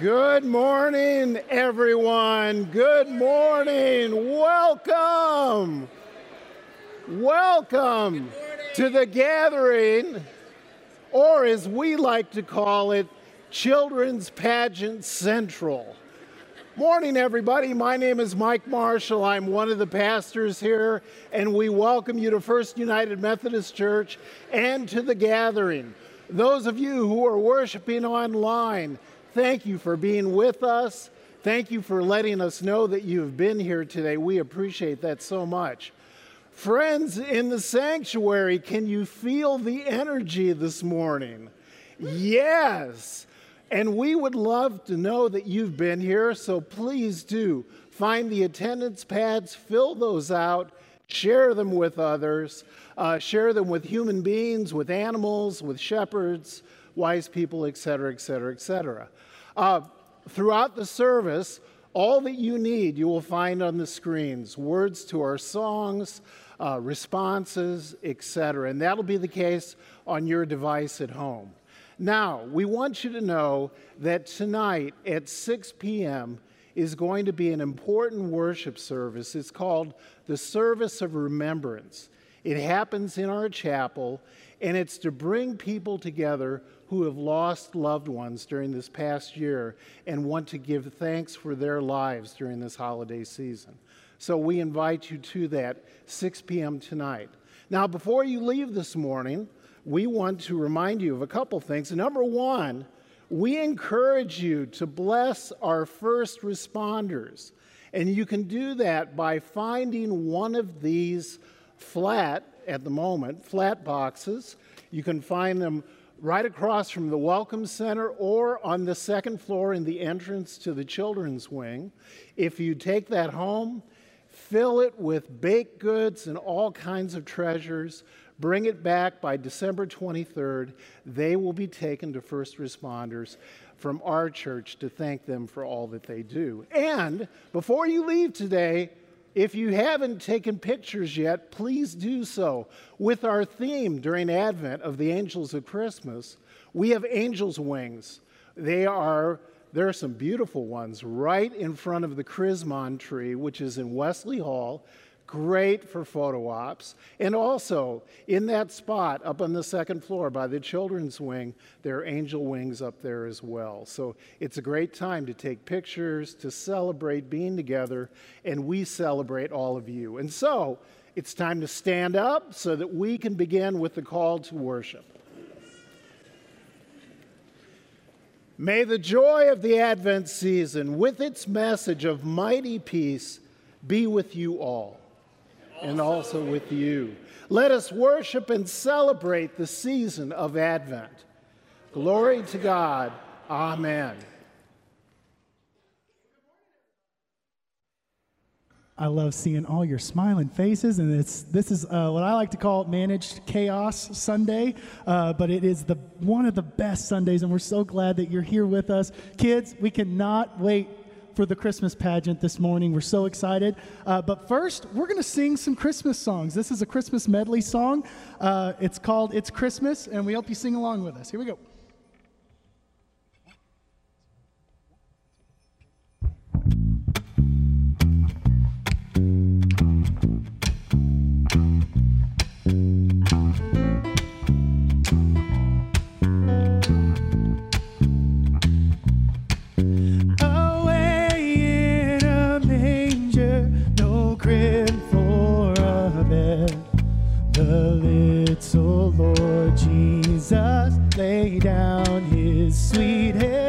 Good morning, everyone. Good morning. Welcome. Welcome to the gathering, or as we like to call it, Children's Pageant Central. Morning, everybody. My name is Mike Marshall. I'm one of the pastors here, and we welcome you to First United Methodist Church and to the gathering. Those of you who are worshiping online, thank you for being with us. Thank you for letting us know that you've been here today. We appreciate that so much. Friends in the sanctuary, can you feel the energy this morning? Yes. And we would love to know that you've been here, so please do find the attendance pads, fill those out, share them with others, uh, share them with human beings, with animals, with shepherds, wise people, etc., etc., etc. Throughout the service, all that you need you will find on the screens words to our songs, uh, responses, etc. And that'll be the case on your device at home. Now, we want you to know that tonight at 6 p.m. is going to be an important worship service. It's called the Service of Remembrance. It happens in our chapel, and it's to bring people together who have lost loved ones during this past year and want to give thanks for their lives during this holiday season. So we invite you to that 6 p.m. tonight. Now, before you leave this morning, we want to remind you of a couple things. Number one, we encourage you to bless our first responders. And you can do that by finding one of these flat, at the moment, flat boxes. You can find them right across from the Welcome Center or on the second floor in the entrance to the children's wing. If you take that home, fill it with baked goods and all kinds of treasures. Bring it back by December 23rd. They will be taken to first responders from our church to thank them for all that they do. And before you leave today, if you haven't taken pictures yet, please do so. With our theme during Advent of the Angels of Christmas, we have angels' wings. They are there are some beautiful ones right in front of the Chrismon tree, which is in Wesley Hall great for photo ops. And also, in that spot up on the second floor by the children's wing, there are angel wings up there as well. So it's a great time to take pictures, to celebrate being together, and we celebrate all of you. And so, it's time to stand up so that we can begin with the call to worship. May the joy of the Advent season, with its message of mighty peace, be with you all and also with you. Let us worship and celebrate the season of Advent. Glory to God. Amen. I love seeing all your smiling faces, and it's this is uh, what I like to call managed chaos Sunday, uh, but it is the one of the best Sundays, and we're so glad that you're here with us, kids. We cannot wait for the Christmas pageant this morning. We're so excited. Uh, but first, we're going to sing some Christmas songs. This is a Christmas medley song. Uh, it's called It's Christmas, and we hope you sing along with us. Here we go. The little Lord Jesus lay down his sweet head.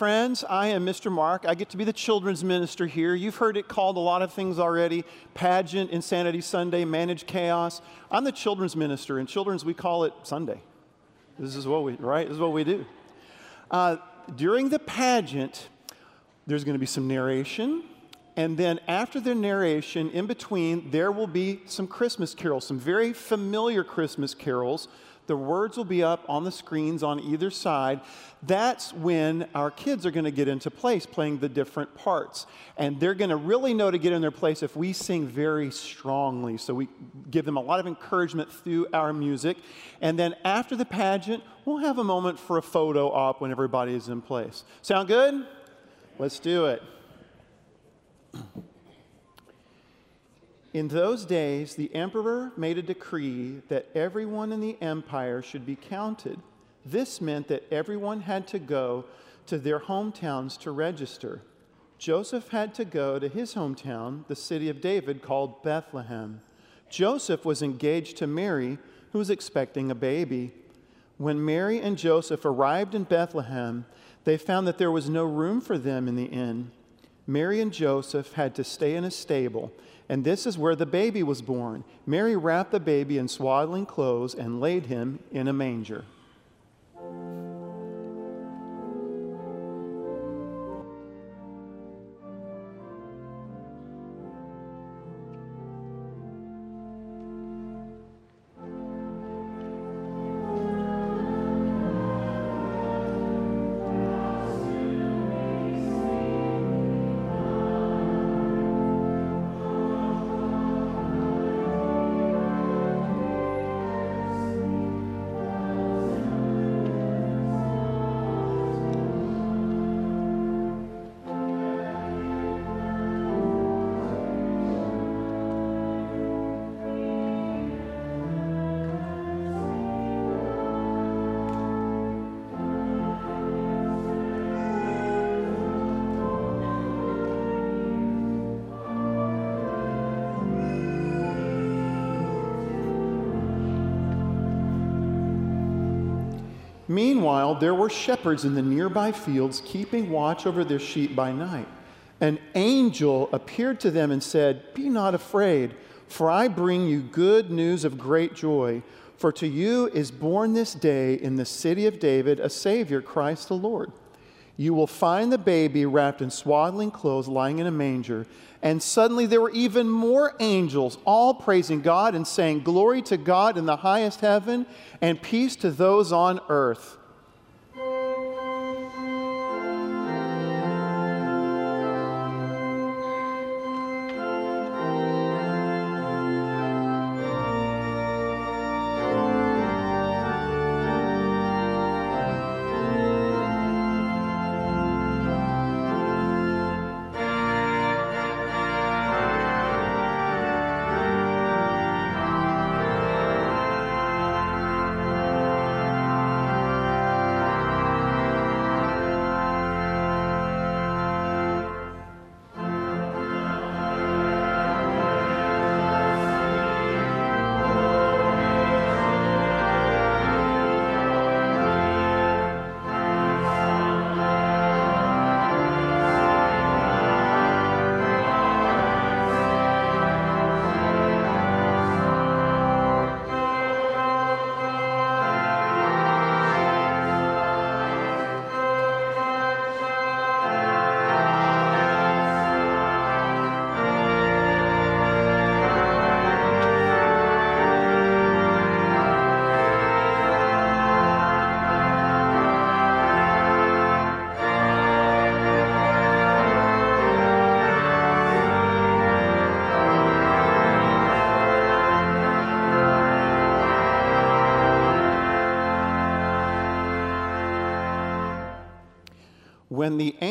Friends. I am Mr. Mark. I get to be the children's minister here. You've heard it called a lot of things already pageant, insanity Sunday, managed chaos. I'm the children's minister. In children's, we call it Sunday. This is what we, right? This is what we do. Uh, during the pageant, there's going to be some narration. And then after the narration, in between, there will be some Christmas carols, some very familiar Christmas carols the words will be up on the screens on either side. That's when our kids are going to get into place playing the different parts. And they're going to really know to get in their place if we sing very strongly. So we give them a lot of encouragement through our music. And then after the pageant, we'll have a moment for a photo op when everybody is in place. Sound good? Let's do it. In those days, the emperor made a decree that everyone in the empire should be counted. This meant that everyone had to go to their hometowns to register. Joseph had to go to his hometown, the city of David called Bethlehem. Joseph was engaged to Mary, who was expecting a baby. When Mary and Joseph arrived in Bethlehem, they found that there was no room for them in the inn. Mary and Joseph had to stay in a stable and this is where the baby was born. Mary wrapped the baby in swaddling clothes and laid him in a manger. Meanwhile, there were shepherds in the nearby fields keeping watch over their sheep by night. An angel appeared to them and said, Be not afraid, for I bring you good news of great joy. For to you is born this day in the city of David a Savior, Christ the Lord. You will find the baby wrapped in swaddling clothes lying in a manger. And suddenly there were even more angels, all praising God and saying, Glory to God in the highest heaven, and peace to those on earth.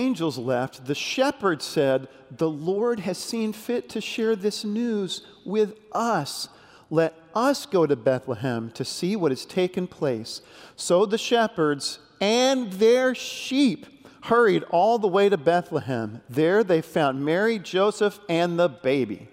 Angels left, the shepherds said, The Lord has seen fit to share this news with us. Let us go to Bethlehem to see what has taken place. So the shepherds and their sheep hurried all the way to Bethlehem. There they found Mary, Joseph, and the baby.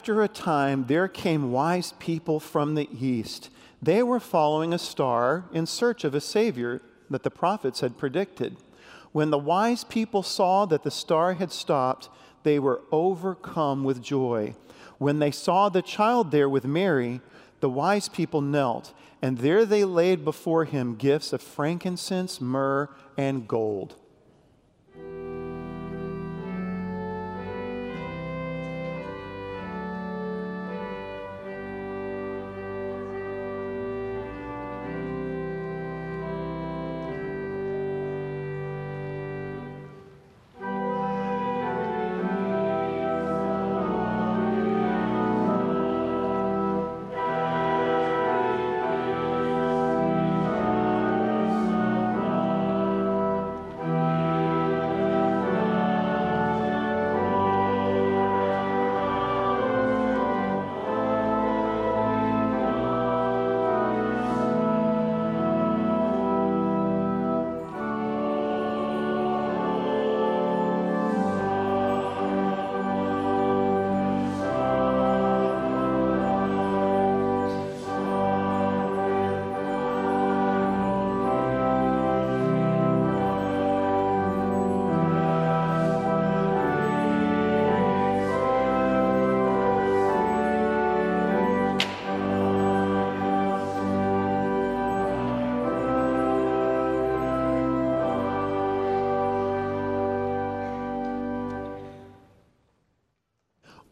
After a time, there came wise people from the east. They were following a star in search of a Savior that the prophets had predicted. When the wise people saw that the star had stopped, they were overcome with joy. When they saw the child there with Mary, the wise people knelt, and there they laid before him gifts of frankincense, myrrh, and gold.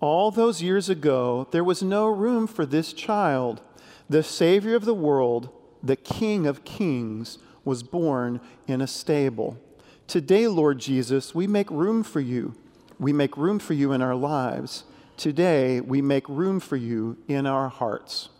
All those years ago, there was no room for this child. The Savior of the world, the King of kings, was born in a stable. Today, Lord Jesus, we make room for you. We make room for you in our lives. Today, we make room for you in our hearts.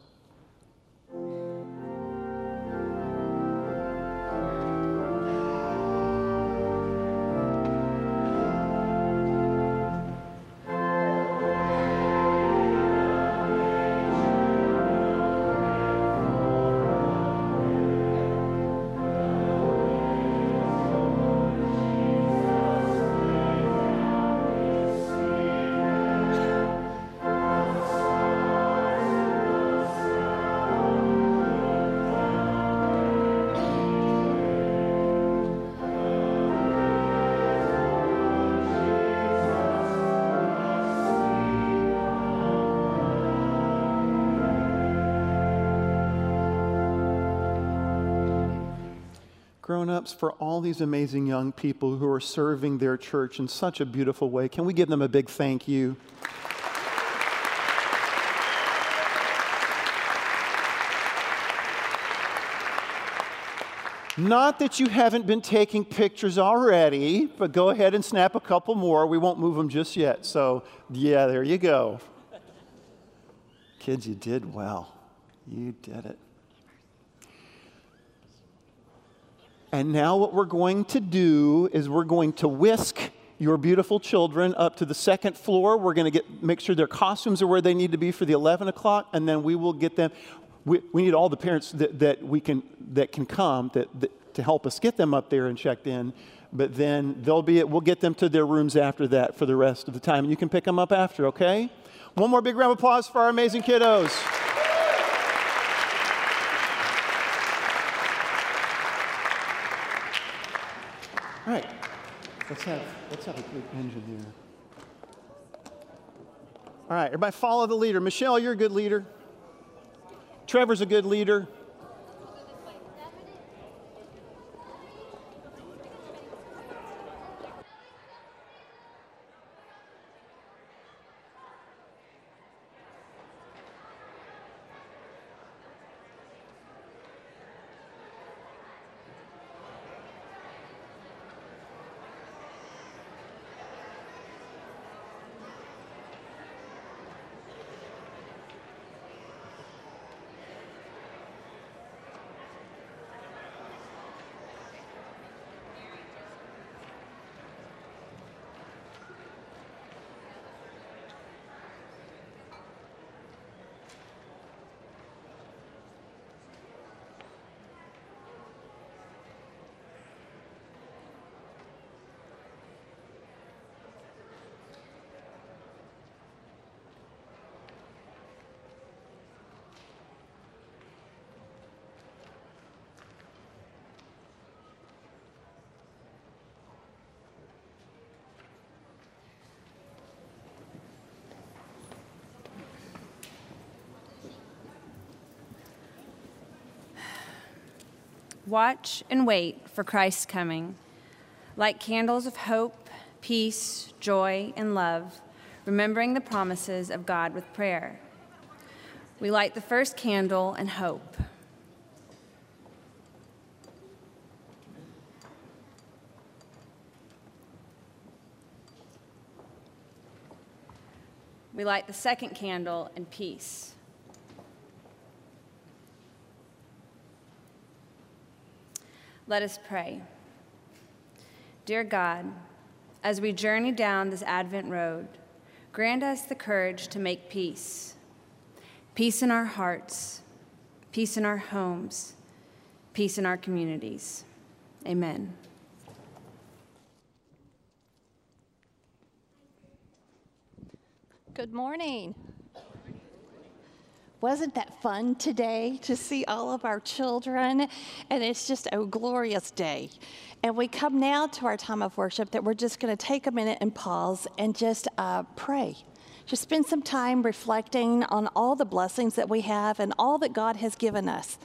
Grown ups, for all these amazing young people who are serving their church in such a beautiful way. Can we give them a big thank you? Not that you haven't been taking pictures already, but go ahead and snap a couple more. We won't move them just yet. So, yeah, there you go. Kids, you did well. You did it. And now, what we're going to do is we're going to whisk your beautiful children up to the second floor. We're going to get make sure their costumes are where they need to be for the 11 o'clock, and then we will get them. We, we need all the parents that, that we can that can come that, that, to help us get them up there and checked in. But then they'll be. We'll get them to their rooms after that for the rest of the time, and you can pick them up after. Okay. One more big round of applause for our amazing kiddos. Right, let's have, let's have a quick engine here. All right, everybody follow the leader. Michelle, you're a good leader. Trevor's a good leader. Watch and wait for Christ's coming. Like candles of hope, peace, joy, and love, remembering the promises of God with prayer. We light the first candle and hope. We light the second candle in peace. Let us pray. Dear God, as we journey down this Advent road, grant us the courage to make peace. Peace in our hearts, peace in our homes, peace in our communities. Amen. Good morning. Wasn't that fun today to see all of our children? And it's just a glorious day. And we come now to our time of worship that we're just going to take a minute and pause and just uh, pray. Just spend some time reflecting on all the blessings that we have and all that God has given us.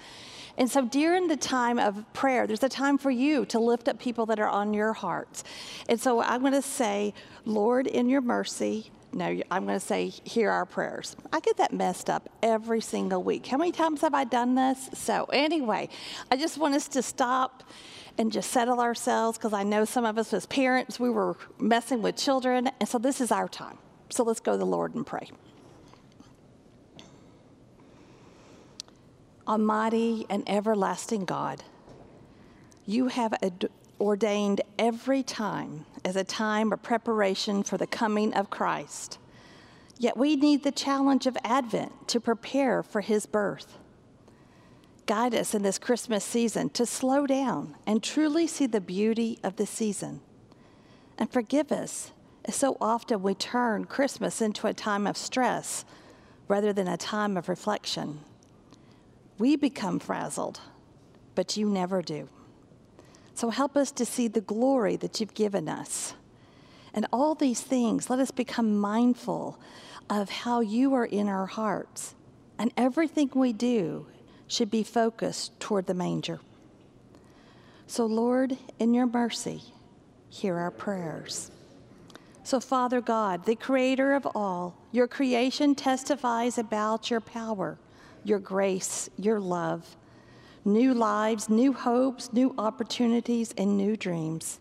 And so during the time of prayer, there's a time for you to lift up people that are on your hearts. And so I'm going to say, Lord, in your mercy, No, I'm going to say, hear our prayers. I get that messed up every single week. How many times have I done this? So, anyway, I just want us to stop and just settle ourselves because I know some of us as parents, we were messing with children. And so, this is our time. So, let's go to the Lord and pray. Almighty and everlasting God, you have ordained every time as a time of preparation for the coming of Christ. Yet we need the challenge of Advent to prepare for his birth. Guide us in this Christmas season to slow down and truly see the beauty of the season. And forgive us, as so often we turn Christmas into a time of stress rather than a time of reflection. We become frazzled, but you never do. So help us to see the glory that you've given us. And all these things, let us become mindful of how you are in our hearts. And everything we do should be focused toward the manger. So, Lord, in your mercy, hear our prayers. So, Father God, the creator of all, your creation testifies about your power your grace, your love, new lives, new hopes, new opportunities, and new dreams.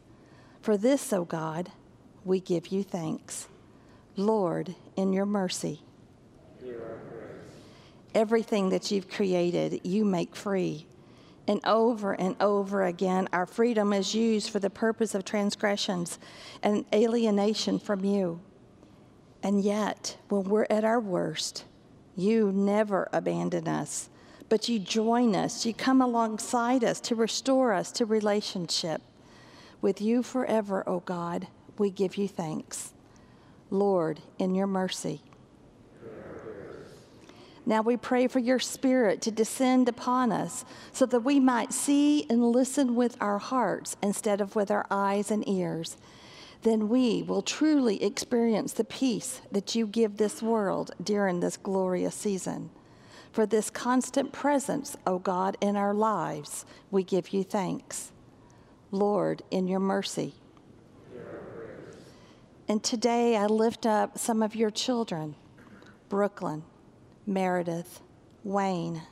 For this, O oh God, we give you thanks. Lord, in your mercy, everything that you've created, you make free. And over and over again, our freedom is used for the purpose of transgressions and alienation from you. And yet, when we're at our worst, you never abandon us, but you join us. You come alongside us to restore us to relationship. With you forever, O God, we give you thanks. Lord, in your mercy. Now we pray for your spirit to descend upon us so that we might see and listen with our hearts instead of with our eyes and ears then we will truly experience the peace that you give this world during this glorious season. For this constant presence, O God, in our lives, we give you thanks. Lord, in your mercy. And today I lift up some of your children Brooklyn, Meredith, Wayne,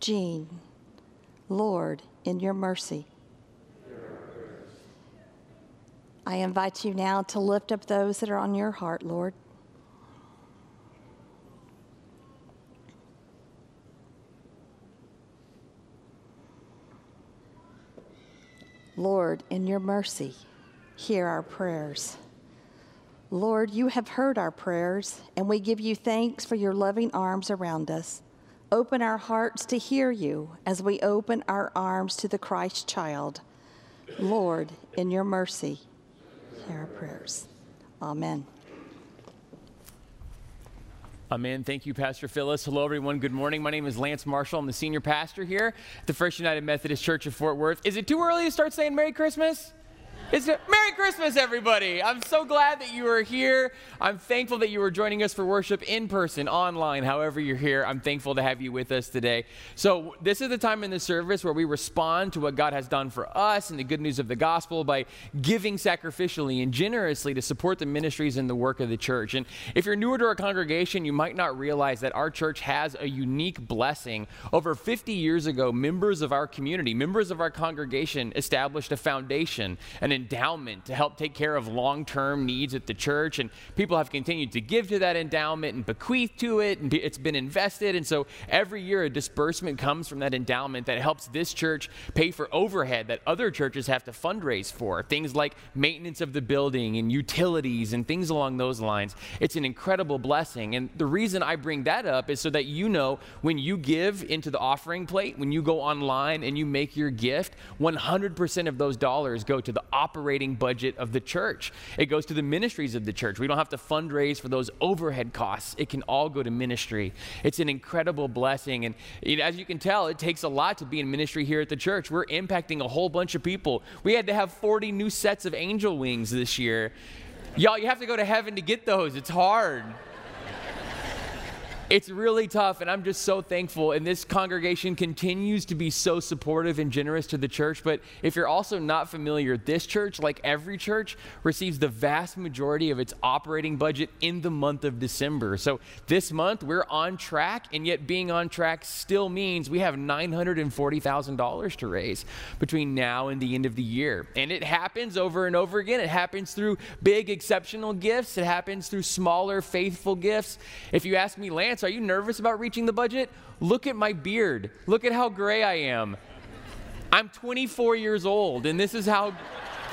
Jean. Lord, in your mercy. I invite you now to lift up those that are on your heart, Lord. Lord, in your mercy, hear our prayers. Lord, you have heard our prayers, and we give you thanks for your loving arms around us. Open our hearts to hear you as we open our arms to the Christ child. Lord, in your mercy, hear our prayers. Amen. Uh, Amen. Thank you, Pastor Phyllis. Hello, everyone. Good morning. My name is Lance Marshall. I'm the senior pastor here at the First United Methodist Church of Fort Worth. Is it too early to start saying Merry Christmas? It's a, Merry Christmas, everybody. I'm so glad that you are here. I'm thankful that you are joining us for worship in person, online, however you're here. I'm thankful to have you with us today. So, this is the time in the service where we respond to what God has done for us and the good news of the gospel by giving sacrificially and generously to support the ministries and the work of the church. And if you're newer to our congregation, you might not realize that our church has a unique blessing. Over 50 years ago, members of our community, members of our congregation established a foundation, an endowment to help take care of long term needs at the church. And people have continued to give to that endowment and bequeath to it, and it's been invested. And so every year, a disbursement comes from that endowment that helps this church pay for overhead that other churches have to fundraise for. Things like maintenance of the building and utilities and things along those lines. It's an incredible blessing. And the reason I bring that up is so that you know when you give into the offering plate, when you go online and you make your gift, 100% of those dollars go to the operating budget of the church. It goes to the ministries of the church. We don't have to fundraise for those overhead costs. It can all go to ministry. It's an incredible blessing. And know, as you can tell, it takes a lot to be in ministry here at the church. We're impacting a whole bunch of people. We had to have 40 new sets of angel wings this year. Y'all, you have to go to heaven to get those. It's hard. It's really tough, and I'm just so thankful. And this congregation continues to be so supportive and generous to the church. But if you're also not familiar, this church, like every church, receives the vast majority of its operating budget in the month of December. So this month, we're on track, and yet being on track still means we have $940,000 to raise between now and the end of the year. And it happens over and over again. It happens through big, exceptional gifts, it happens through smaller, faithful gifts. If you ask me, Lance, are you nervous about reaching the budget? Look at my beard. Look at how gray I am. I'm 24 years old, and this is how,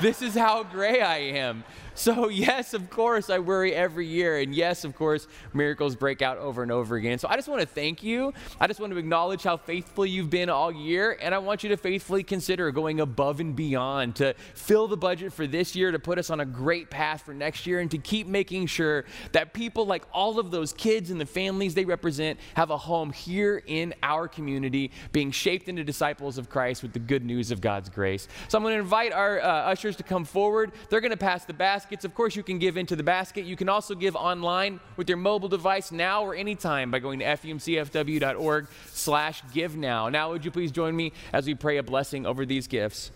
this is how gray I am. So, yes, of course, I worry every year. And yes, of course, miracles break out over and over again. So, I just want to thank you. I just want to acknowledge how faithful you've been all year. And I want you to faithfully consider going above and beyond to fill the budget for this year, to put us on a great path for next year, and to keep making sure that people like all of those kids and the families they represent have a home here in our community, being shaped into disciples of Christ with the good news of God's grace. So, I'm going to invite our uh, ushers to come forward. They're going to pass the basket baskets. Of course, you can give into the basket. You can also give online with your mobile device now or anytime by going to fumcfw.org slash give now. Now, would you please join me as we pray a blessing over these gifts?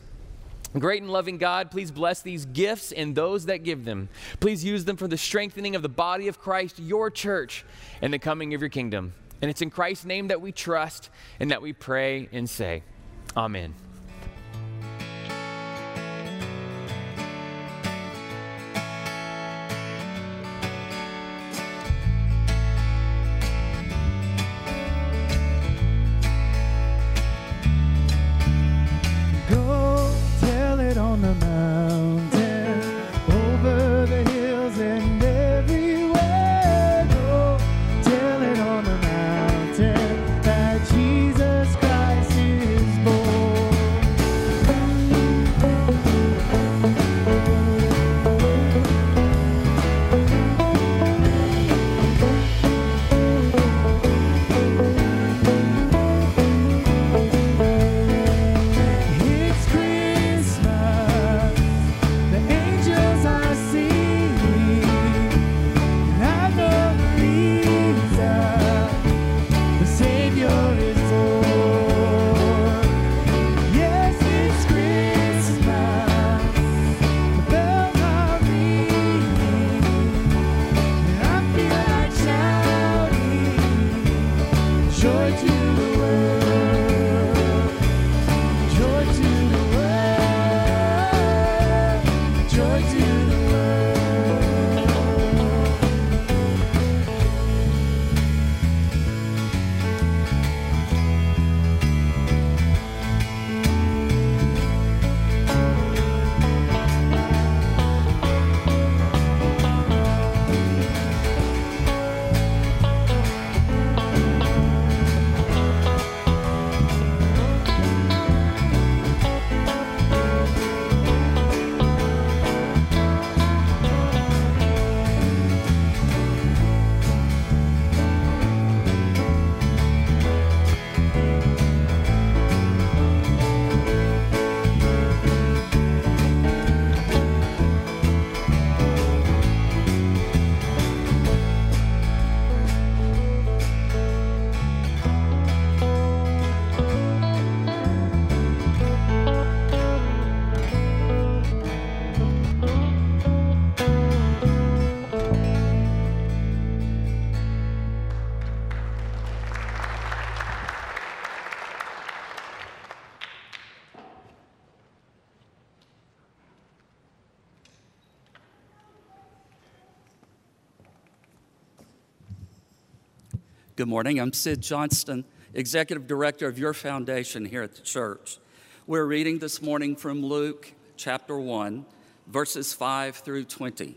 Great and loving God, please bless these gifts and those that give them. Please use them for the strengthening of the body of Christ, your church, and the coming of your kingdom. And it's in Christ's name that we trust and that we pray and say, Amen. Good morning. I'm Sid Johnston, Executive Director of your foundation here at the church. We're reading this morning from Luke chapter 1, verses 5 through 20.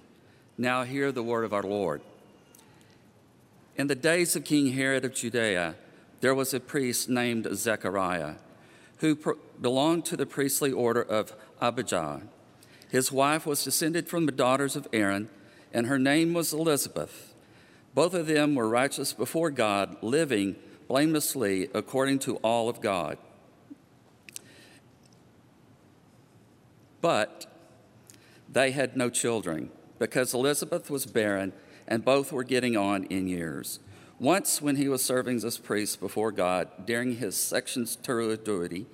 Now, hear the word of our Lord. In the days of King Herod of Judea, there was a priest named Zechariah who belonged to the priestly order of Abijah. His wife was descended from the daughters of Aaron, and her name was Elizabeth. Both of them were righteous before God, living blamelessly according to all of God. But they had no children because Elizabeth was barren and both were getting on in years. Once, when he was serving as priest before God during his section's duty,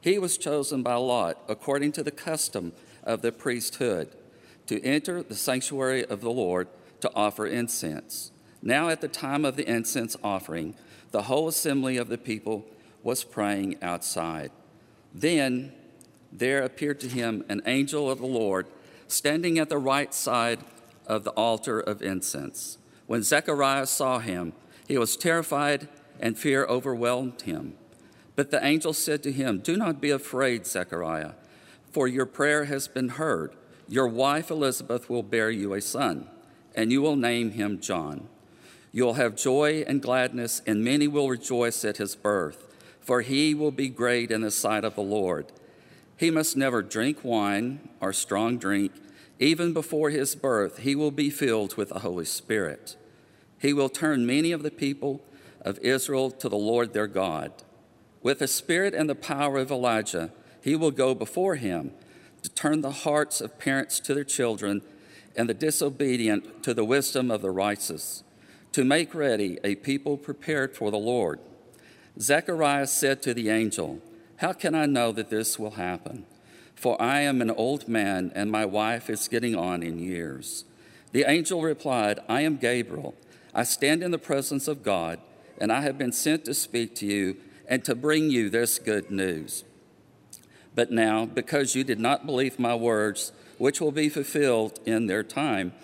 he was chosen by Lot, according to the custom of the priesthood, to enter the sanctuary of the Lord to offer incense. Now, at the time of the incense offering, the whole assembly of the people was praying outside. Then there appeared to him an angel of the Lord standing at the right side of the altar of incense. When Zechariah saw him, he was terrified, and fear overwhelmed him. But the angel said to him, Do not be afraid, Zechariah, for your prayer has been heard. Your wife Elizabeth will bear you a son, and you will name him John. You will have joy and gladness, and many will rejoice at his birth, for he will be great in the sight of the Lord. He must never drink wine or strong drink. Even before his birth, he will be filled with the Holy Spirit. He will turn many of the people of Israel to the Lord their God. With the spirit and the power of Elijah, he will go before him to turn the hearts of parents to their children and the disobedient to the wisdom of the righteous, to make ready a people prepared for the Lord. Zechariah said to the angel, How can I know that this will happen? For I am an old man, and my wife is getting on in years. The angel replied, I am Gabriel. I stand in the presence of God, and I have been sent to speak to you and to bring you this good news. But now, because you did not believe my words, which will be fulfilled in their time,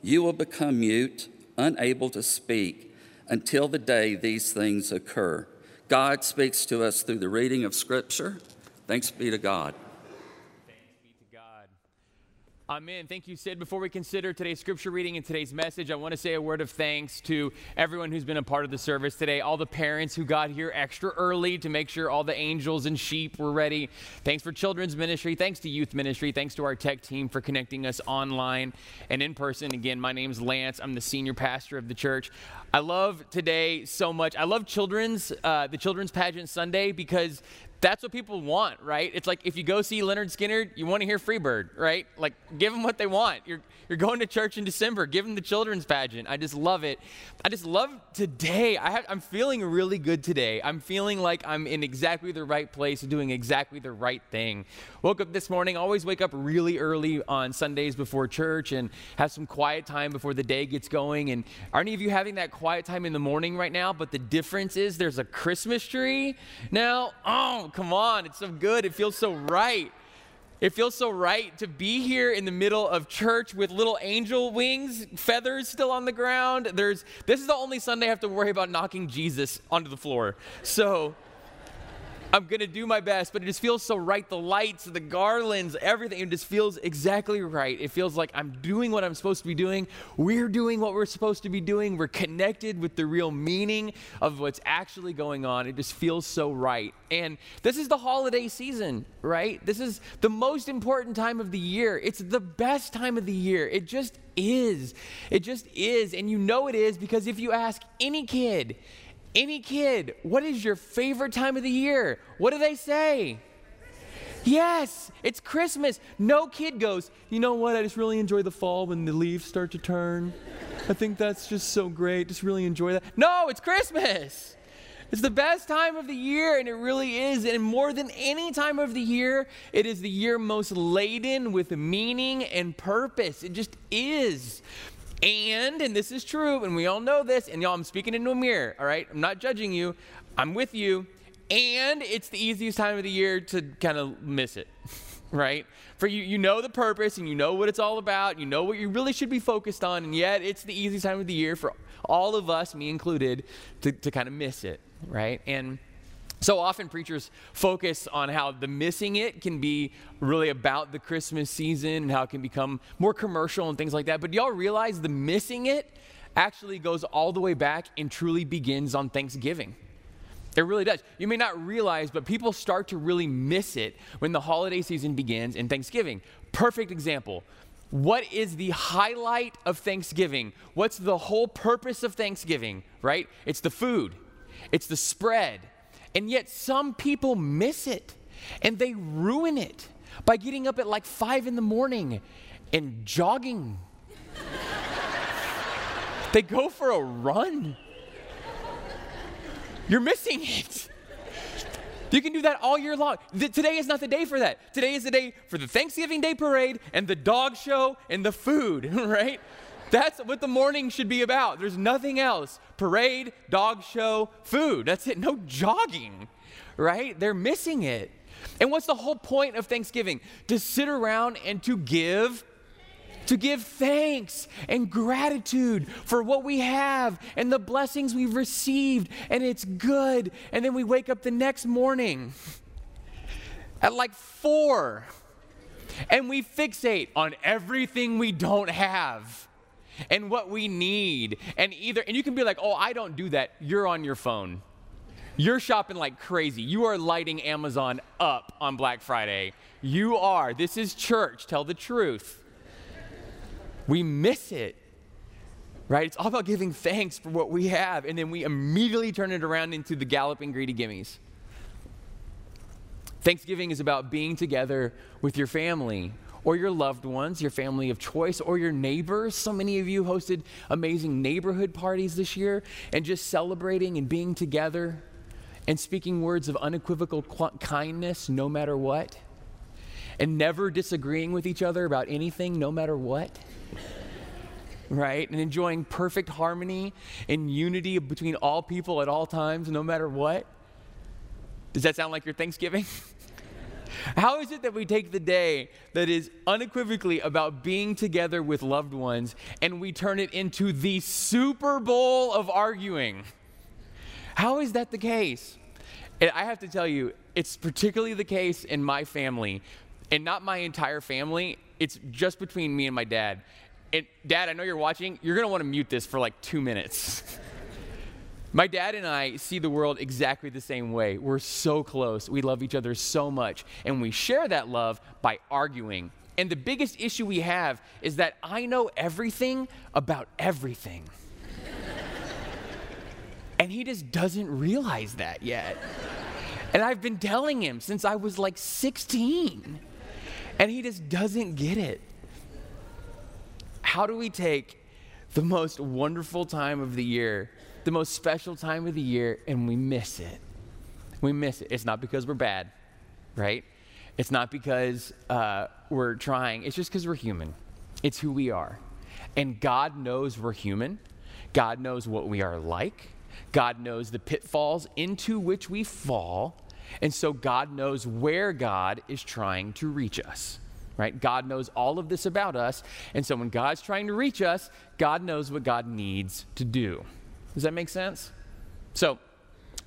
you will become mute, unable to speak, until the day these things occur. God speaks to us through the reading of Scripture. Thanks be to God. Amen. Thank you, Sid. Before we consider today's scripture reading and today's message, I want to say a word of thanks to everyone who's been a part of the service today, all the parents who got here extra early to make sure all the angels and sheep were ready. Thanks for children's ministry. Thanks to youth ministry. Thanks to our tech team for connecting us online and in person. Again, my name's Lance. I'm the senior pastor of the church. I love today so much. I love children's, uh, the children's pageant Sunday because that's what people want, right? It's like if you go see Lynyrd Skynyrd, you want to hear Freebird, right? Like give them what they want. You're you're going to church in December, give them the children's pageant. I just love it. I just love today. I have, I'm feeling really good today. I'm feeling like I'm in exactly the right place, doing exactly the right thing. Woke up this morning. Always wake up really early on Sundays before church and have some quiet time before the day gets going. And are any of you having that quiet time in the morning right now? But the difference is there's a Christmas tree now. Oh come on. It's so good. It feels so right. It feels so right to be here in the middle of church with little angel wings, feathers still on the ground. There's this is the only Sunday I have to worry about knocking Jesus onto the floor. So I'm going to do my best, but it just feels so right. The lights, the garlands, everything, it just feels exactly right. It feels like I'm doing what I'm supposed to be doing. We're doing what we're supposed to be doing. We're connected with the real meaning of what's actually going on. It just feels so right. And this is the holiday season, right? This is the most important time of the year. It's the best time of the year. It just is. It just is. And you know it is because if you ask any kid, any kid, what is your favorite time of the year? What do they say? Yes, it's Christmas. No kid goes, you know what? I just really enjoy the fall when the leaves start to turn. I think that's just so great. Just really enjoy that. No, it's Christmas. It's the best time of the year, and it really is. And more than any time of the year, it is the year most laden with meaning and purpose. It just is. And, and this is true, and we all know this, and y'all, I'm speaking into a mirror, all right? I'm not judging you, I'm with you. And it's the easiest time of the year to kind of miss it, right? For you, you know the purpose and you know what it's all about, you know what you really should be focused on, and yet it's the easiest time of the year for all of us, me included, to, to kind of miss it, right? And so often preachers focus on how the missing it can be really about the Christmas season and how it can become more commercial and things like that. But y'all realize the missing it actually goes all the way back and truly begins on Thanksgiving. It really does. You may not realize, but people start to really miss it when the holiday season begins in Thanksgiving. Perfect example. What is the highlight of Thanksgiving? What's the whole purpose of Thanksgiving, right? It's the food, it's the spread, and yet some people miss it and they ruin it by getting up at like five in the morning and jogging. they go for a run. You're missing it. You can do that all year long. Th- today is not the day for that. Today is the day for the Thanksgiving Day parade and the dog show and the food, right? That's what the morning should be about. There's nothing else. Parade, dog show, food. That's it. No jogging, right? They're missing it. And what's the whole point of Thanksgiving? To sit around and to give to give thanks and gratitude for what we have and the blessings we've received, and it's good. And then we wake up the next morning at like four, and we fixate on everything we don't have and what we need. And either, and you can be like, oh, I don't do that. You're on your phone. You're shopping like crazy. You are lighting Amazon up on Black Friday. You are. This is church. Tell the truth we miss it. Right? It's all about giving thanks for what we have, and then we immediately turn it around into the galloping greedy gimmies. Thanksgiving is about being together with your family or your loved ones, your family of choice, or your neighbors. So many of you hosted amazing neighborhood parties this year and just celebrating and being together and speaking words of unequivocal kindness no matter what, and never disagreeing with each other about anything no matter what right? And enjoying perfect harmony and unity between all people at all times, no matter what. Does that sound like your Thanksgiving? How is it that we take the day that is unequivocally about being together with loved ones and we turn it into the Super Bowl of arguing? How is that the case? And I have to tell you, it's particularly the case in my family, and not my entire family. It's just between me and my dad. And dad, I know you're watching. You're going to want to mute this for like two minutes. My dad and I see the world exactly the same way. We're so close. We love each other so much. And we share that love by arguing. And the biggest issue we have is that I know everything about everything. and he just doesn't realize that yet. And I've been telling him since I was like 16. And he just doesn't get it how do we take the most wonderful time of the year, the most special time of the year, and we miss it? We miss it. It's not because we're bad, right? It's not because uh, we're trying. It's just because we're human. It's who we are. And God knows we're human. God knows what we are like. God knows the pitfalls into which we fall. And so God knows where God is trying to reach us right? God knows all of this about us. And so when God's trying to reach us, God knows what God needs to do. Does that make sense? So,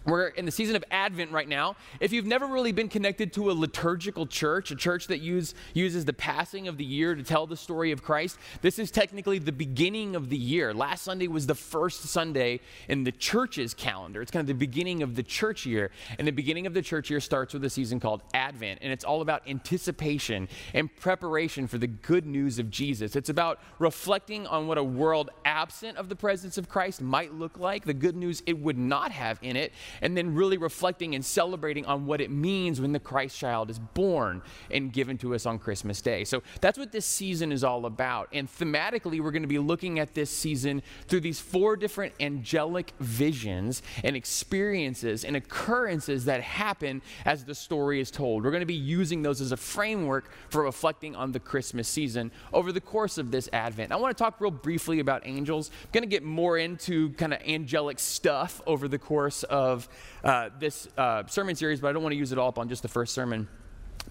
we're in the season of Advent right now. If you've never really been connected to a liturgical church, a church that use, uses the passing of the year to tell the story of Christ, this is technically the beginning of the year. Last Sunday was the first Sunday in the church's calendar. It's kind of the beginning of the church year. And the beginning of the church year starts with a season called Advent. And it's all about anticipation and preparation for the good news of Jesus. It's about reflecting on what a world absent of the presence of Christ might look like, the good news it would not have in it and then really reflecting and celebrating on what it means when the Christ child is born and given to us on Christmas Day. So that's what this season is all about. And thematically, we're going to be looking at this season through these four different angelic visions and experiences and occurrences that happen as the story is told. We're going to be using those as a framework for reflecting on the Christmas season over the course of this Advent. I want to talk real briefly about angels. I'm going to get more into kind of angelic stuff over the course of uh, this uh, sermon series, but I don't want to use it all up on just the first sermon.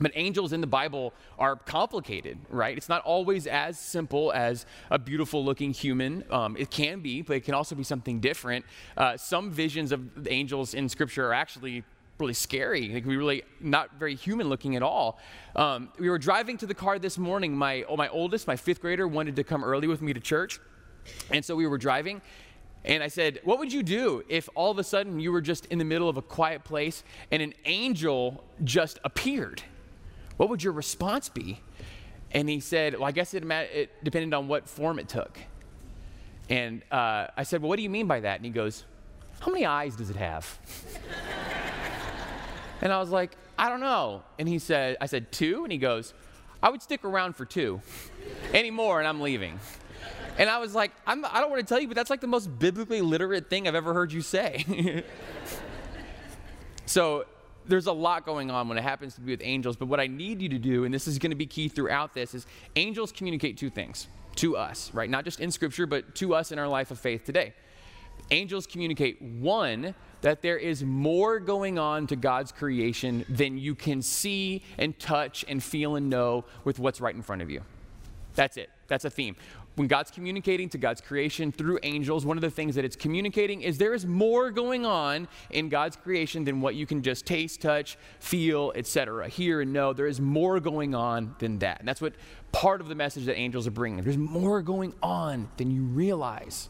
But angels in the Bible are complicated, right? It's not always as simple as a beautiful looking human. Um, it can be, but it can also be something different. Uh, some visions of angels in Scripture are actually really scary. They can be really not very human looking at all. Um, we were driving to the car this morning. My, oh, my oldest, my fifth grader, wanted to come early with me to church. And so we were driving, and I said, What would you do if all of a sudden you were just in the middle of a quiet place and an angel just appeared? What would your response be? And he said, Well, I guess it, it depended on what form it took. And uh, I said, Well, what do you mean by that? And he goes, How many eyes does it have? and I was like, I don't know. And he said, I said, Two? And he goes, I would stick around for two. Any more, and I'm leaving. And I was like, I'm, I do not want to tell you, but that's like the most biblically literate thing I've ever heard you say. So there's a lot going on when it happens to be with angels, but what I need you to do, and this is going to be key throughout this, is angels communicate two things to us, right? Not just in Scripture, but to us in our life of faith today. Angels communicate, one, that there is more going on to God's creation than you can see and touch and feel and know with what's right in front of you. That's it. That's a theme. When God's communicating to God's creation through angels, one of the things that it's communicating is there is more going on in God's creation than what you can just taste, touch, feel, etc. Hear and know. There is more going on than that. And that's what part of the message that angels are bringing. There's more going on than you realize.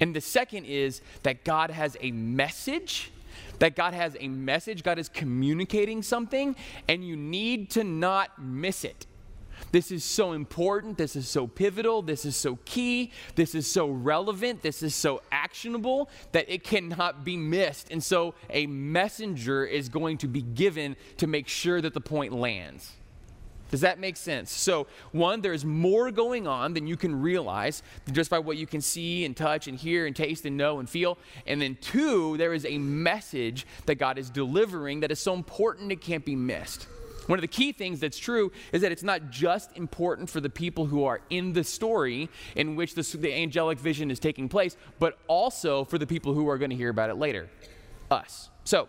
And the second is that God has a message that God has a message, God is communicating something, and you need to not miss it. This is so important. This is so pivotal. This is so key. This is so relevant. This is so actionable that it cannot be missed. And so a messenger is going to be given to make sure that the point lands. Does that make sense? So, one, there's more going on than you can realize just by what you can see and touch and hear and taste and know and feel. And then, two, there is a message that God is delivering that is so important it can't be missed. One of the key things that's true is that it's not just important for the people who are in the story in which the, the angelic vision is taking place, but also for the people who are going to hear about it later us. So,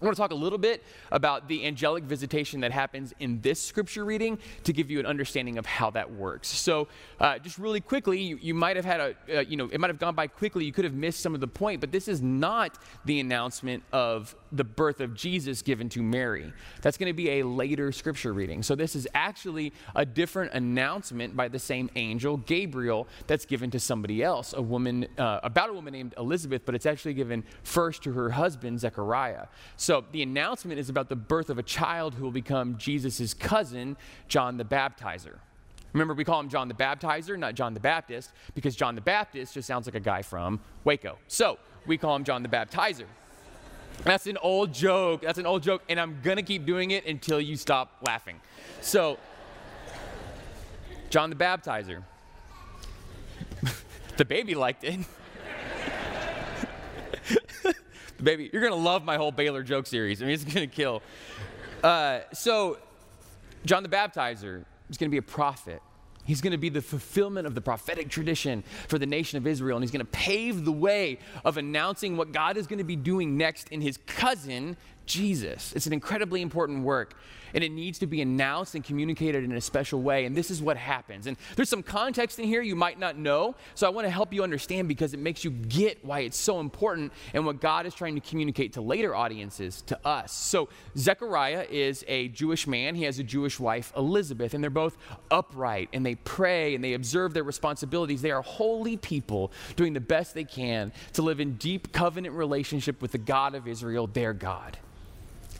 I want to talk a little bit about the angelic visitation that happens in this scripture reading to give you an understanding of how that works. So, uh, just really quickly, you, you, might have had a, uh, you know, it might have gone by quickly. You could have missed some of the point, but this is not the announcement of the birth of Jesus given to Mary. That's going to be a later scripture reading. So, this is actually a different announcement by the same angel, Gabriel, that's given to somebody else, a woman, uh, about a woman named Elizabeth, but it's actually given first to her husband, Zechariah. So the announcement is about the birth of a child who will become Jesus' cousin, John the Baptizer. Remember, we call him John the Baptizer, not John the Baptist, because John the Baptist just sounds like a guy from Waco. So we call him John the Baptizer. That's an old joke. That's an old joke, and I'm gonna keep doing it until you stop laughing. So, John the Baptizer. the baby liked it. The baby, you're gonna love my whole Baylor joke series. I mean, it's gonna kill. Uh, so, John the Baptizer is gonna be a prophet. He's going to be the fulfillment of the prophetic tradition for the nation of Israel, and he's going to pave the way of announcing what God is going to be doing next in his cousin, Jesus. It's an incredibly important work and it needs to be announced and communicated in a special way. And this is what happens. And there's some context in here you might not know, so I want to help you understand because it makes you get why it's so important and what God is trying to communicate to later audiences, to us. So, Zechariah is a Jewish man, he has a Jewish wife, Elizabeth, and they're both upright and they pray and they observe their responsibilities. They are holy people doing the best they can to live in deep covenant relationship with the God of Israel, their God.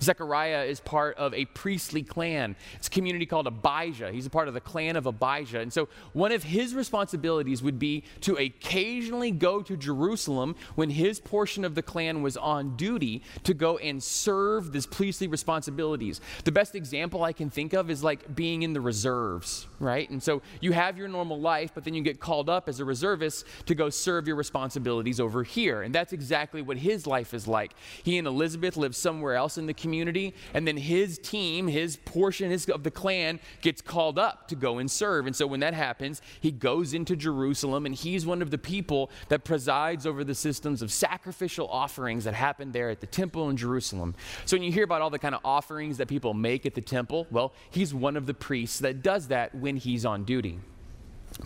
Zechariah is part of a priestly clan. It's a community called Abijah. He's a part of the clan of Abijah. And so one of his responsibilities would be to occasionally go to Jerusalem when his portion of the clan was on duty to go and serve these priestly responsibilities. The best example I can think of is like being in the reserves, right? And so you have your normal life, but then you get called up as a reservist to go serve your responsibilities over here. And that's exactly what his life is like. He and Elizabeth live somewhere else in the community community, and then his team, his portion his, of the clan, gets called up to go and serve. And so when that happens, he goes into Jerusalem, and he's one of the people that presides over the systems of sacrificial offerings that happen there at the temple in Jerusalem. So when you hear about all the kind of offerings that people make at the temple, well, he's one of the priests that does that when he's on duty.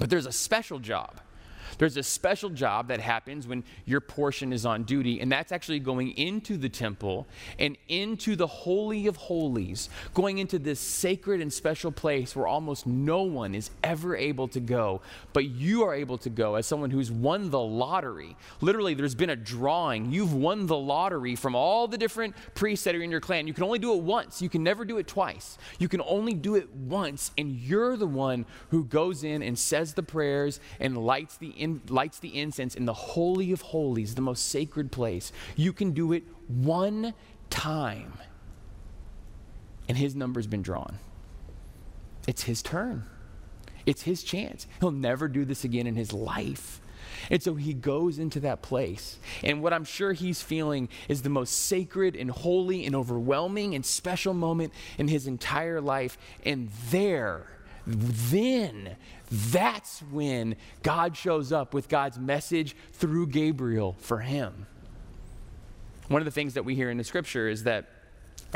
But there's a special job there's a special job that happens when your portion is on duty, and that's actually going into the temple and into the Holy of Holies, going into this sacred and special place where almost no one is ever able to go, but you are able to go as someone who's won the lottery. Literally, there's been a drawing. You've won the lottery from all the different priests that are in your clan. You can only do it once, you can never do it twice. You can only do it once, and you're the one who goes in and says the prayers and lights the in, lights the incense in the Holy of Holies, the most sacred place. You can do it one time. And his number's been drawn. It's his turn. It's his chance. He'll never do this again in his life. And so he goes into that place. And what I'm sure he's feeling is the most sacred and holy and overwhelming and special moment in his entire life. And there, then, that's when God shows up with God's message through Gabriel for him. One of the things that we hear in the scripture is that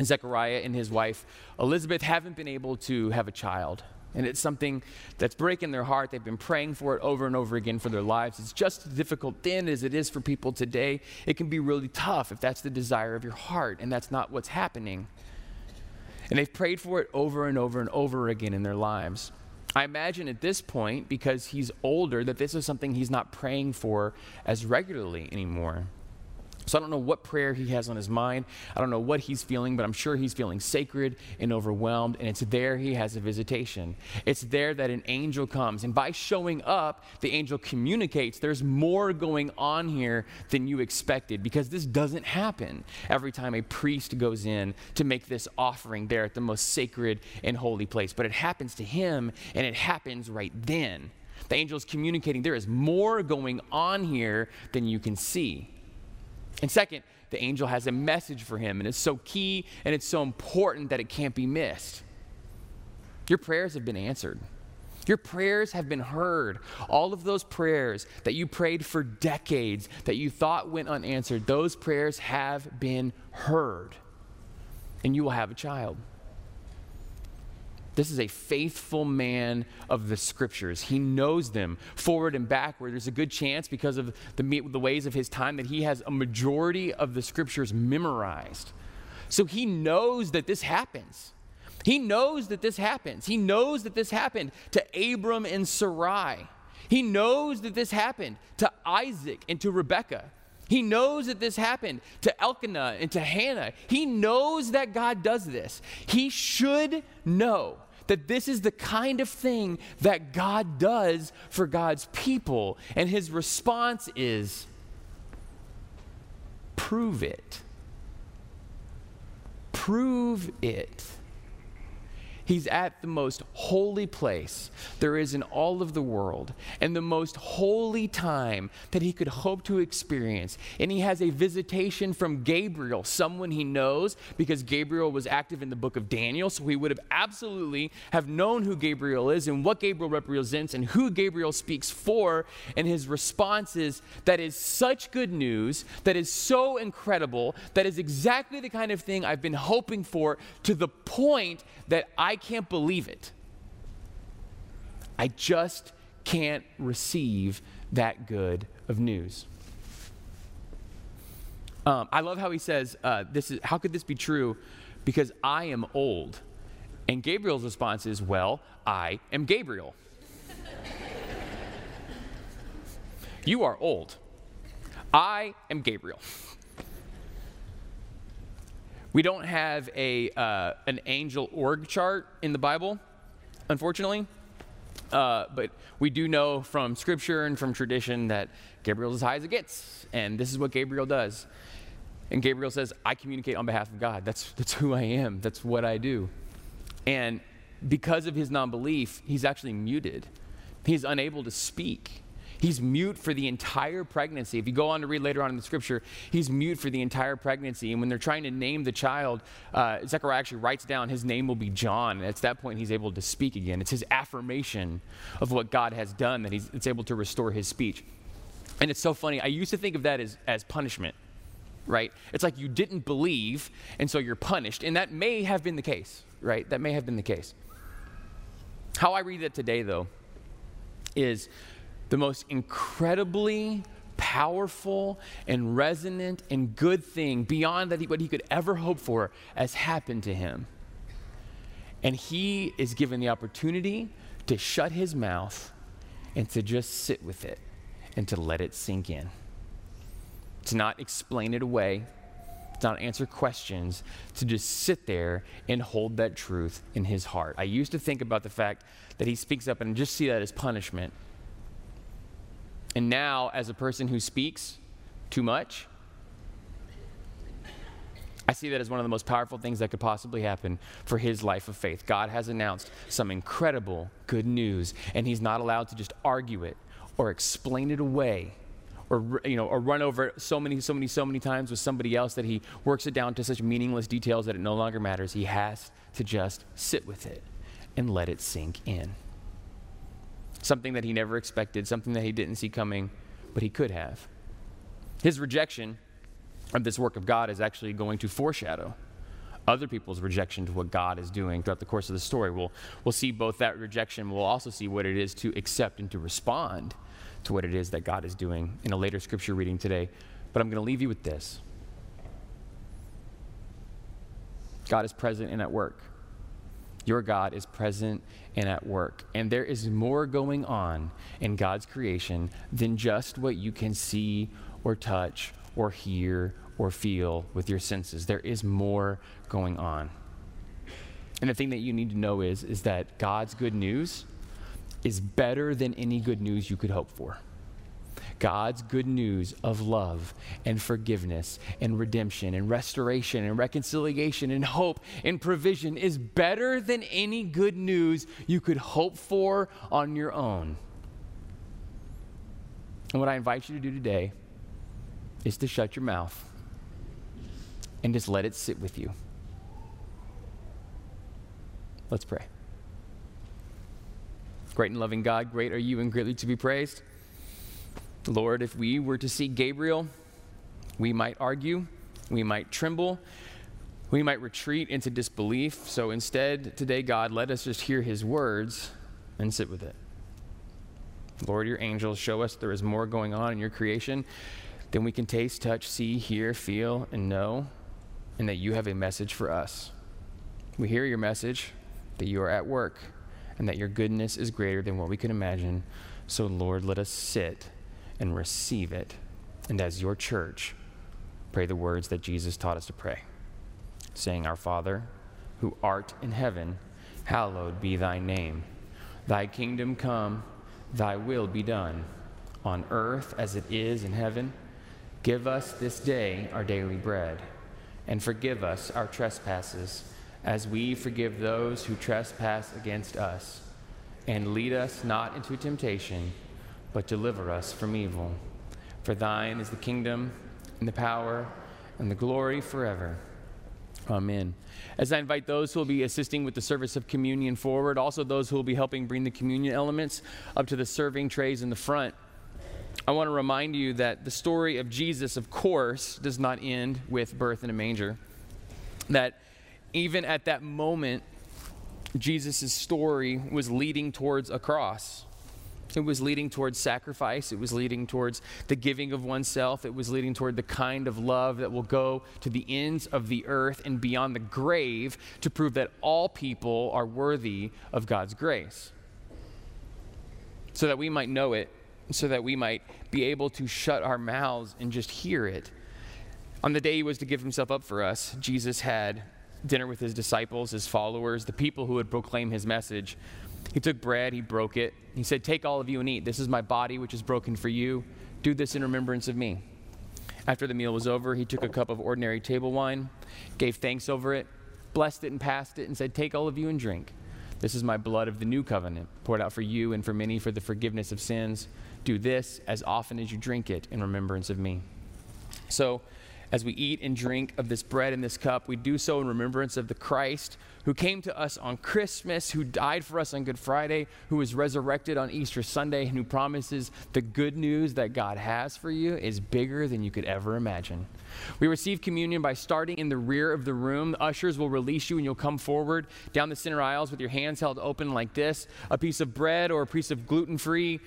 Zechariah and his wife Elizabeth haven't been able to have a child. And it's something that's breaking their heart. They've been praying for it over and over again for their lives. It's just as difficult then as it is for people today. It can be really tough if that's the desire of your heart and that's not what's happening. And they've prayed for it over and over and over again in their lives. I imagine at this point, because he's older, that this is something he's not praying for as regularly anymore. So I don't know what prayer he has on his mind. I don't know what he's feeling, but I'm sure he's feeling sacred and overwhelmed. And it's there he has a visitation. It's there that an angel comes. And by showing up, the angel communicates there's more going on here than you expected because this doesn't happen every time a priest goes in to make this offering there at the most sacred and holy place. But it happens to him, and it happens right then. The angel is communicating there is more going on here than you can see. And second, the angel has a message for him, and it's so key and it's so important that it can't be missed. Your prayers have been answered. Your prayers have been heard. All of those prayers that you prayed for decades that you thought went unanswered, those prayers have been heard. And you will have a child. This is a faithful man of the scriptures. He knows them forward and backward. There's a good chance, because of the, the ways of his time, that he has a majority of the scriptures memorized. So he knows that this happens. He knows that this happens. He knows that this happened to Abram and Sarai. He knows that this happened to Isaac and to Rebekah. He knows that this happened to Elkanah and to Hannah. He knows that God does this. He should know that this is the kind of thing that God does for God's people. And his response is prove it. Prove it. He's at the most holy place there is in all of the world and the most holy time that he could hope to experience. And he has a visitation from Gabriel, someone he knows because Gabriel was active in the book of Daniel, so he would have absolutely have known who Gabriel is and what Gabriel represents and who Gabriel speaks for. And his response is that is such good news, that is so incredible, that is exactly the kind of thing I've been hoping for to the point that I can't believe it. I just can't receive that good of news. Um, I love how he says, uh, "This is how could this be true? Because I am old." And Gabriel's response is, "Well, I am Gabriel. you are old. I am Gabriel." We don't have a, uh, an angel org chart in the Bible, unfortunately. Uh, but we do know from scripture and from tradition that Gabriel's as high as it gets. And this is what Gabriel does. And Gabriel says, I communicate on behalf of God. That's, that's who I am, that's what I do. And because of his non belief, he's actually muted. He's unable to speak. He's mute for the entire pregnancy. If you go on to read later on in the scripture, he's mute for the entire pregnancy. And when they're trying to name the child, uh, Zechariah actually writes down his name will be John. And at that point, he's able to speak again. It's his affirmation of what God has done that he's it's able to restore his speech. And it's so funny. I used to think of that as, as punishment, right? It's like you didn't believe, and so you're punished. And that may have been the case, right? That may have been the case. How I read it today, though, is the most incredibly powerful and resonant and good thing beyond that he, what he could ever hope for has happened to him. And he is given the opportunity to shut his mouth and to just sit with it and to let it sink in. To not explain it away, to not answer questions, to just sit there and hold that truth in his heart. I used to think about the fact that he speaks up and just see that as punishment. And now, as a person who speaks too much, I see that as one of the most powerful things that could possibly happen for his life of faith. God has announced some incredible good news, and he's not allowed to just argue it or explain it away or you know or run over so many so many so many times with somebody else that he works it down to such meaningless details that it no longer matters he has to just sit with it and let it sink in something that he never expected something that he didn't see coming but he could have his rejection of this work of god is actually going to foreshadow other people's rejection to what God is doing throughout the course of the story. We'll, we'll see both that rejection, we'll also see what it is to accept and to respond to what it is that God is doing in a later scripture reading today. But I'm going to leave you with this God is present and at work. Your God is present and at work. And there is more going on in God's creation than just what you can see or touch or hear or feel with your senses. There is more going on. And the thing that you need to know is, is that God's good news is better than any good news you could hope for. God's good news of love and forgiveness and redemption and restoration and reconciliation and hope and provision is better than any good news you could hope for on your own. And what I invite you to do today is to shut your mouth and just let it sit with you. Let's pray. Great and loving God, great are you and greatly to be praised. Lord, if we were to see Gabriel, we might argue, we might tremble, we might retreat into disbelief. So instead, today, God, let us just hear his words and sit with it. Lord, your angels show us there is more going on in your creation than we can taste, touch, see, hear, feel, and know and that you have a message for us. We hear your message that you are at work and that your goodness is greater than what we could imagine. So, Lord, let us sit and receive it. And as your church, pray the words that Jesus taught us to pray, saying, Our Father, who art in heaven, hallowed be thy name. Thy kingdom come, thy will be done, on earth as it is in heaven. Give us this day our daily bread and forgive us our trespasses, as we forgive those who trespass against us. And lead us not into temptation, but deliver us from evil. For thine is the kingdom, and the power, and the glory forever. Amen. As I invite those who will be assisting with the service of communion forward, also those who will be helping bring the communion elements up to the serving trays in the front, I want to remind you that the story of Jesus, of course, does not end with birth in a manger. That even at that moment, Jesus' story was leading towards a cross. It was leading towards sacrifice. It was leading towards the giving of oneself. It was leading toward the kind of love that will go to the ends of the earth and beyond the grave to prove that all people are worthy of God's grace. So that we might know it so that we might be able to shut our mouths and just hear it. On the day he was to give himself up for us, Jesus had dinner with his disciples, his followers, the people who would proclaim his message. He took bread, he broke it. He said, Take all of you and eat. This is my body, which is broken for you. Do this in remembrance of me. After the meal was over, he took a cup of ordinary table wine, gave thanks over it, blessed it, and passed it, and said, Take all of you and drink. This is my blood of the new covenant, poured out for you and for many for the forgiveness of sins. Do this as often as you drink it in remembrance of me. So, as we eat and drink of this bread and this cup, we do so in remembrance of the Christ who came to us on Christmas, who died for us on Good Friday, who was resurrected on Easter Sunday, and who promises the good news that God has for you is bigger than you could ever imagine. We receive communion by starting in the rear of the room. The ushers will release you, and you'll come forward down the center aisles with your hands held open like this a piece of bread or a piece of gluten free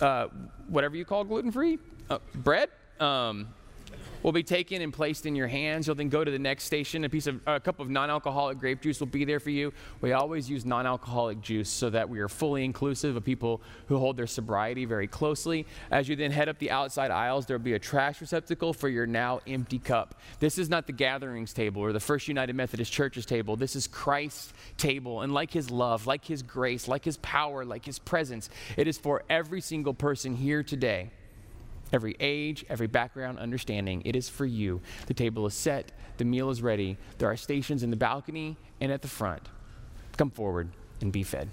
uh, whatever you call gluten free uh, bread. Um, will be taken and placed in your hands. You'll then go to the next station. A piece of a cup of non-alcoholic grape juice will be there for you. We always use non-alcoholic juice so that we are fully inclusive of people who hold their sobriety very closely. As you then head up the outside aisles, there will be a trash receptacle for your now empty cup. This is not the gatherings table or the First United Methodist Church's table. This is Christ's table. And like his love, like his grace, like his power, like his presence, it is for every single person here today every age, every background, understanding. It is for you. The table is set, the meal is ready. There are stations in the balcony and at the front. Come forward and be fed.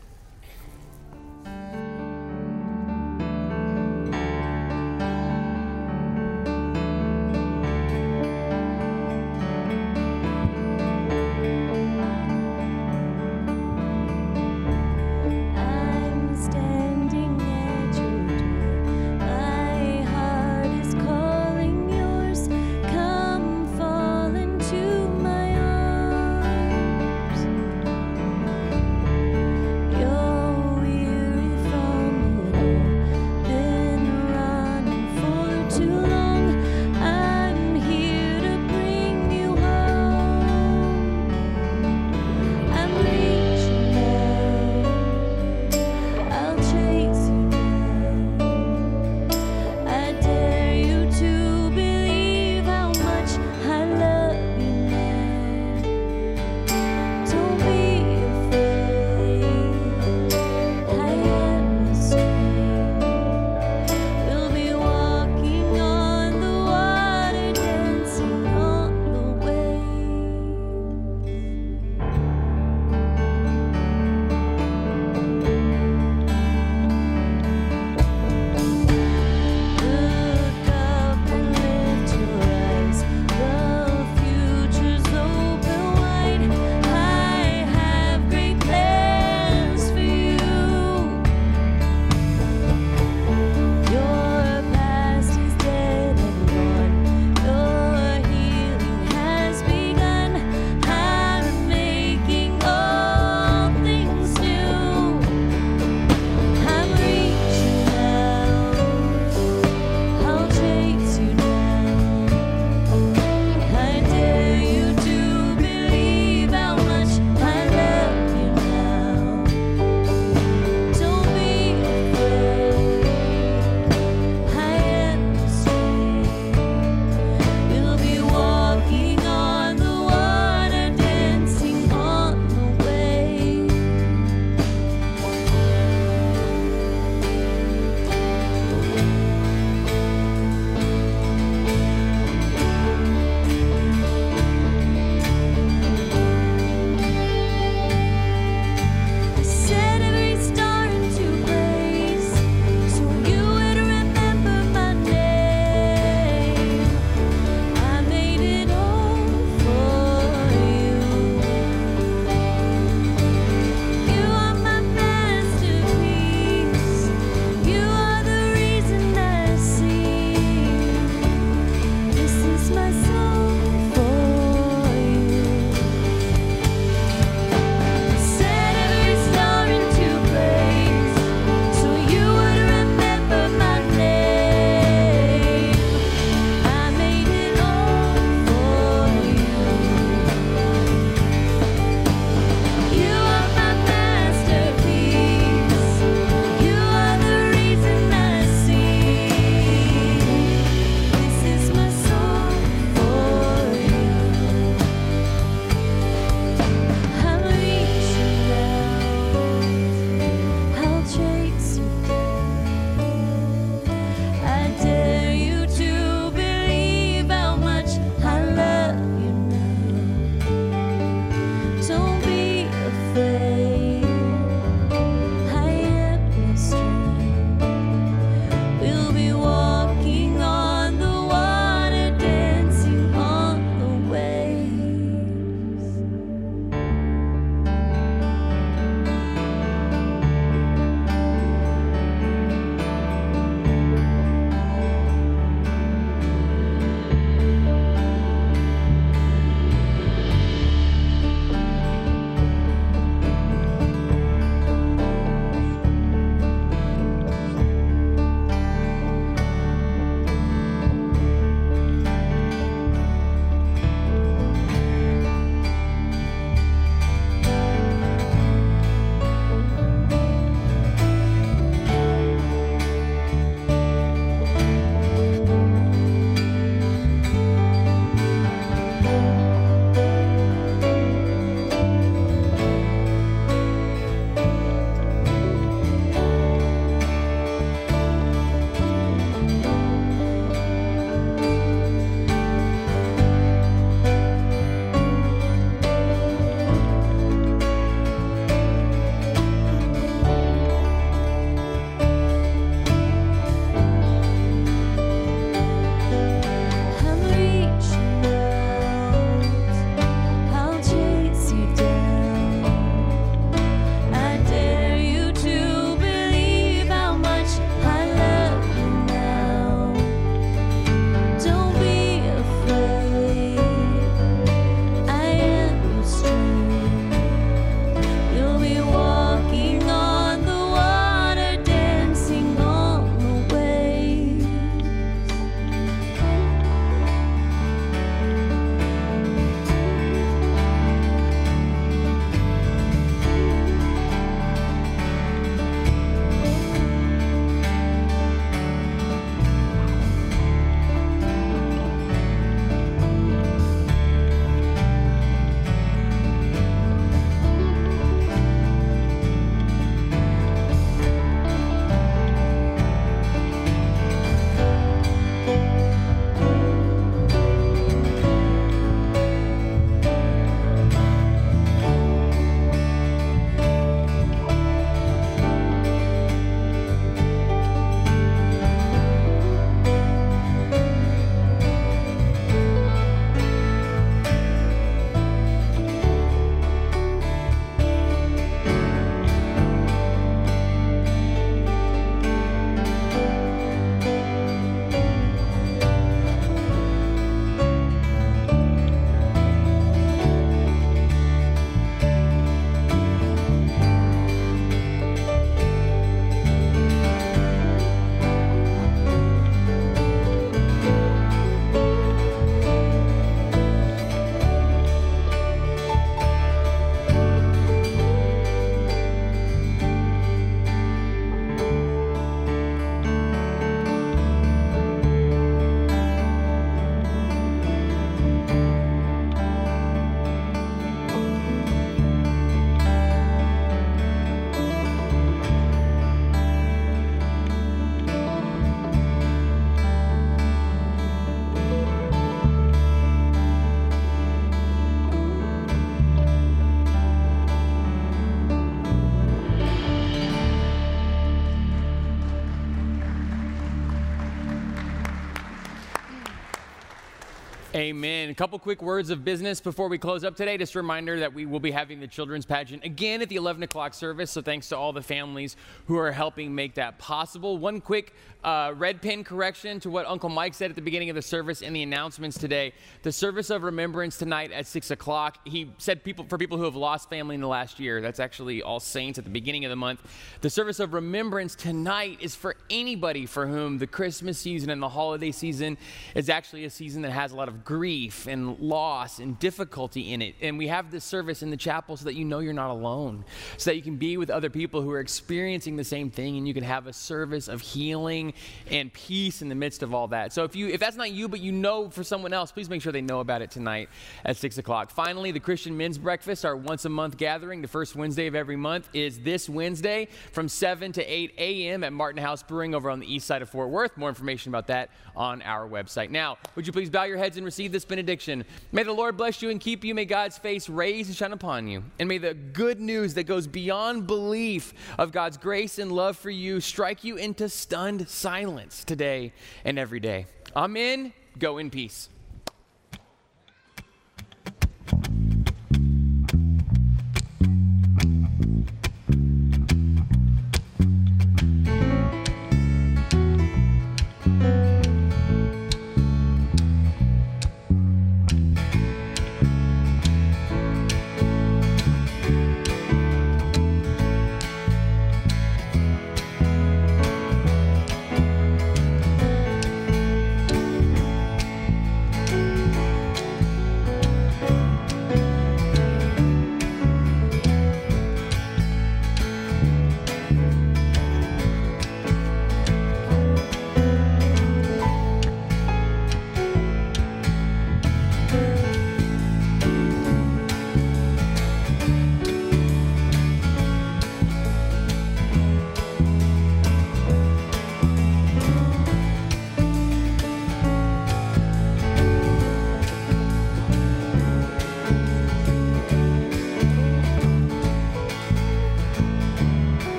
Amen. A couple quick words of business before we close up today. Just a reminder that we will be having the children's pageant again at the 11 o'clock service. So thanks to all the families who are helping make that possible. One quick uh, red pin correction to what Uncle Mike said at the beginning of the service in the announcements today. The service of remembrance tonight at 6 o'clock. He said people for people who have lost family in the last year. That's actually All Saints at the beginning of the month. The service of remembrance tonight is for anybody for whom the Christmas season and the holiday season is actually a season that has a lot of grief and loss and difficulty in it. And we have this service in the chapel so that you know you're not alone, so that you can be with other people who are experiencing the same thing and you can have a service of healing and peace in the midst of all that. So if you if that's not you, but you know for someone else, please make sure they know about it tonight at six o'clock. Finally, the Christian Men's Breakfast, our once a month gathering, the first Wednesday of every month, is this Wednesday from 7 to 8 a.m. at Martin House Brewing over on the east side of Fort Worth. More information about that on our website. Now, would you please bow your heads and receive this benediction. May the Lord bless you and keep you. May God's face raise and shine upon you. And may the good news that goes beyond belief of God's grace and love for you strike you into stunned silence today and every day. Amen. Go in peace.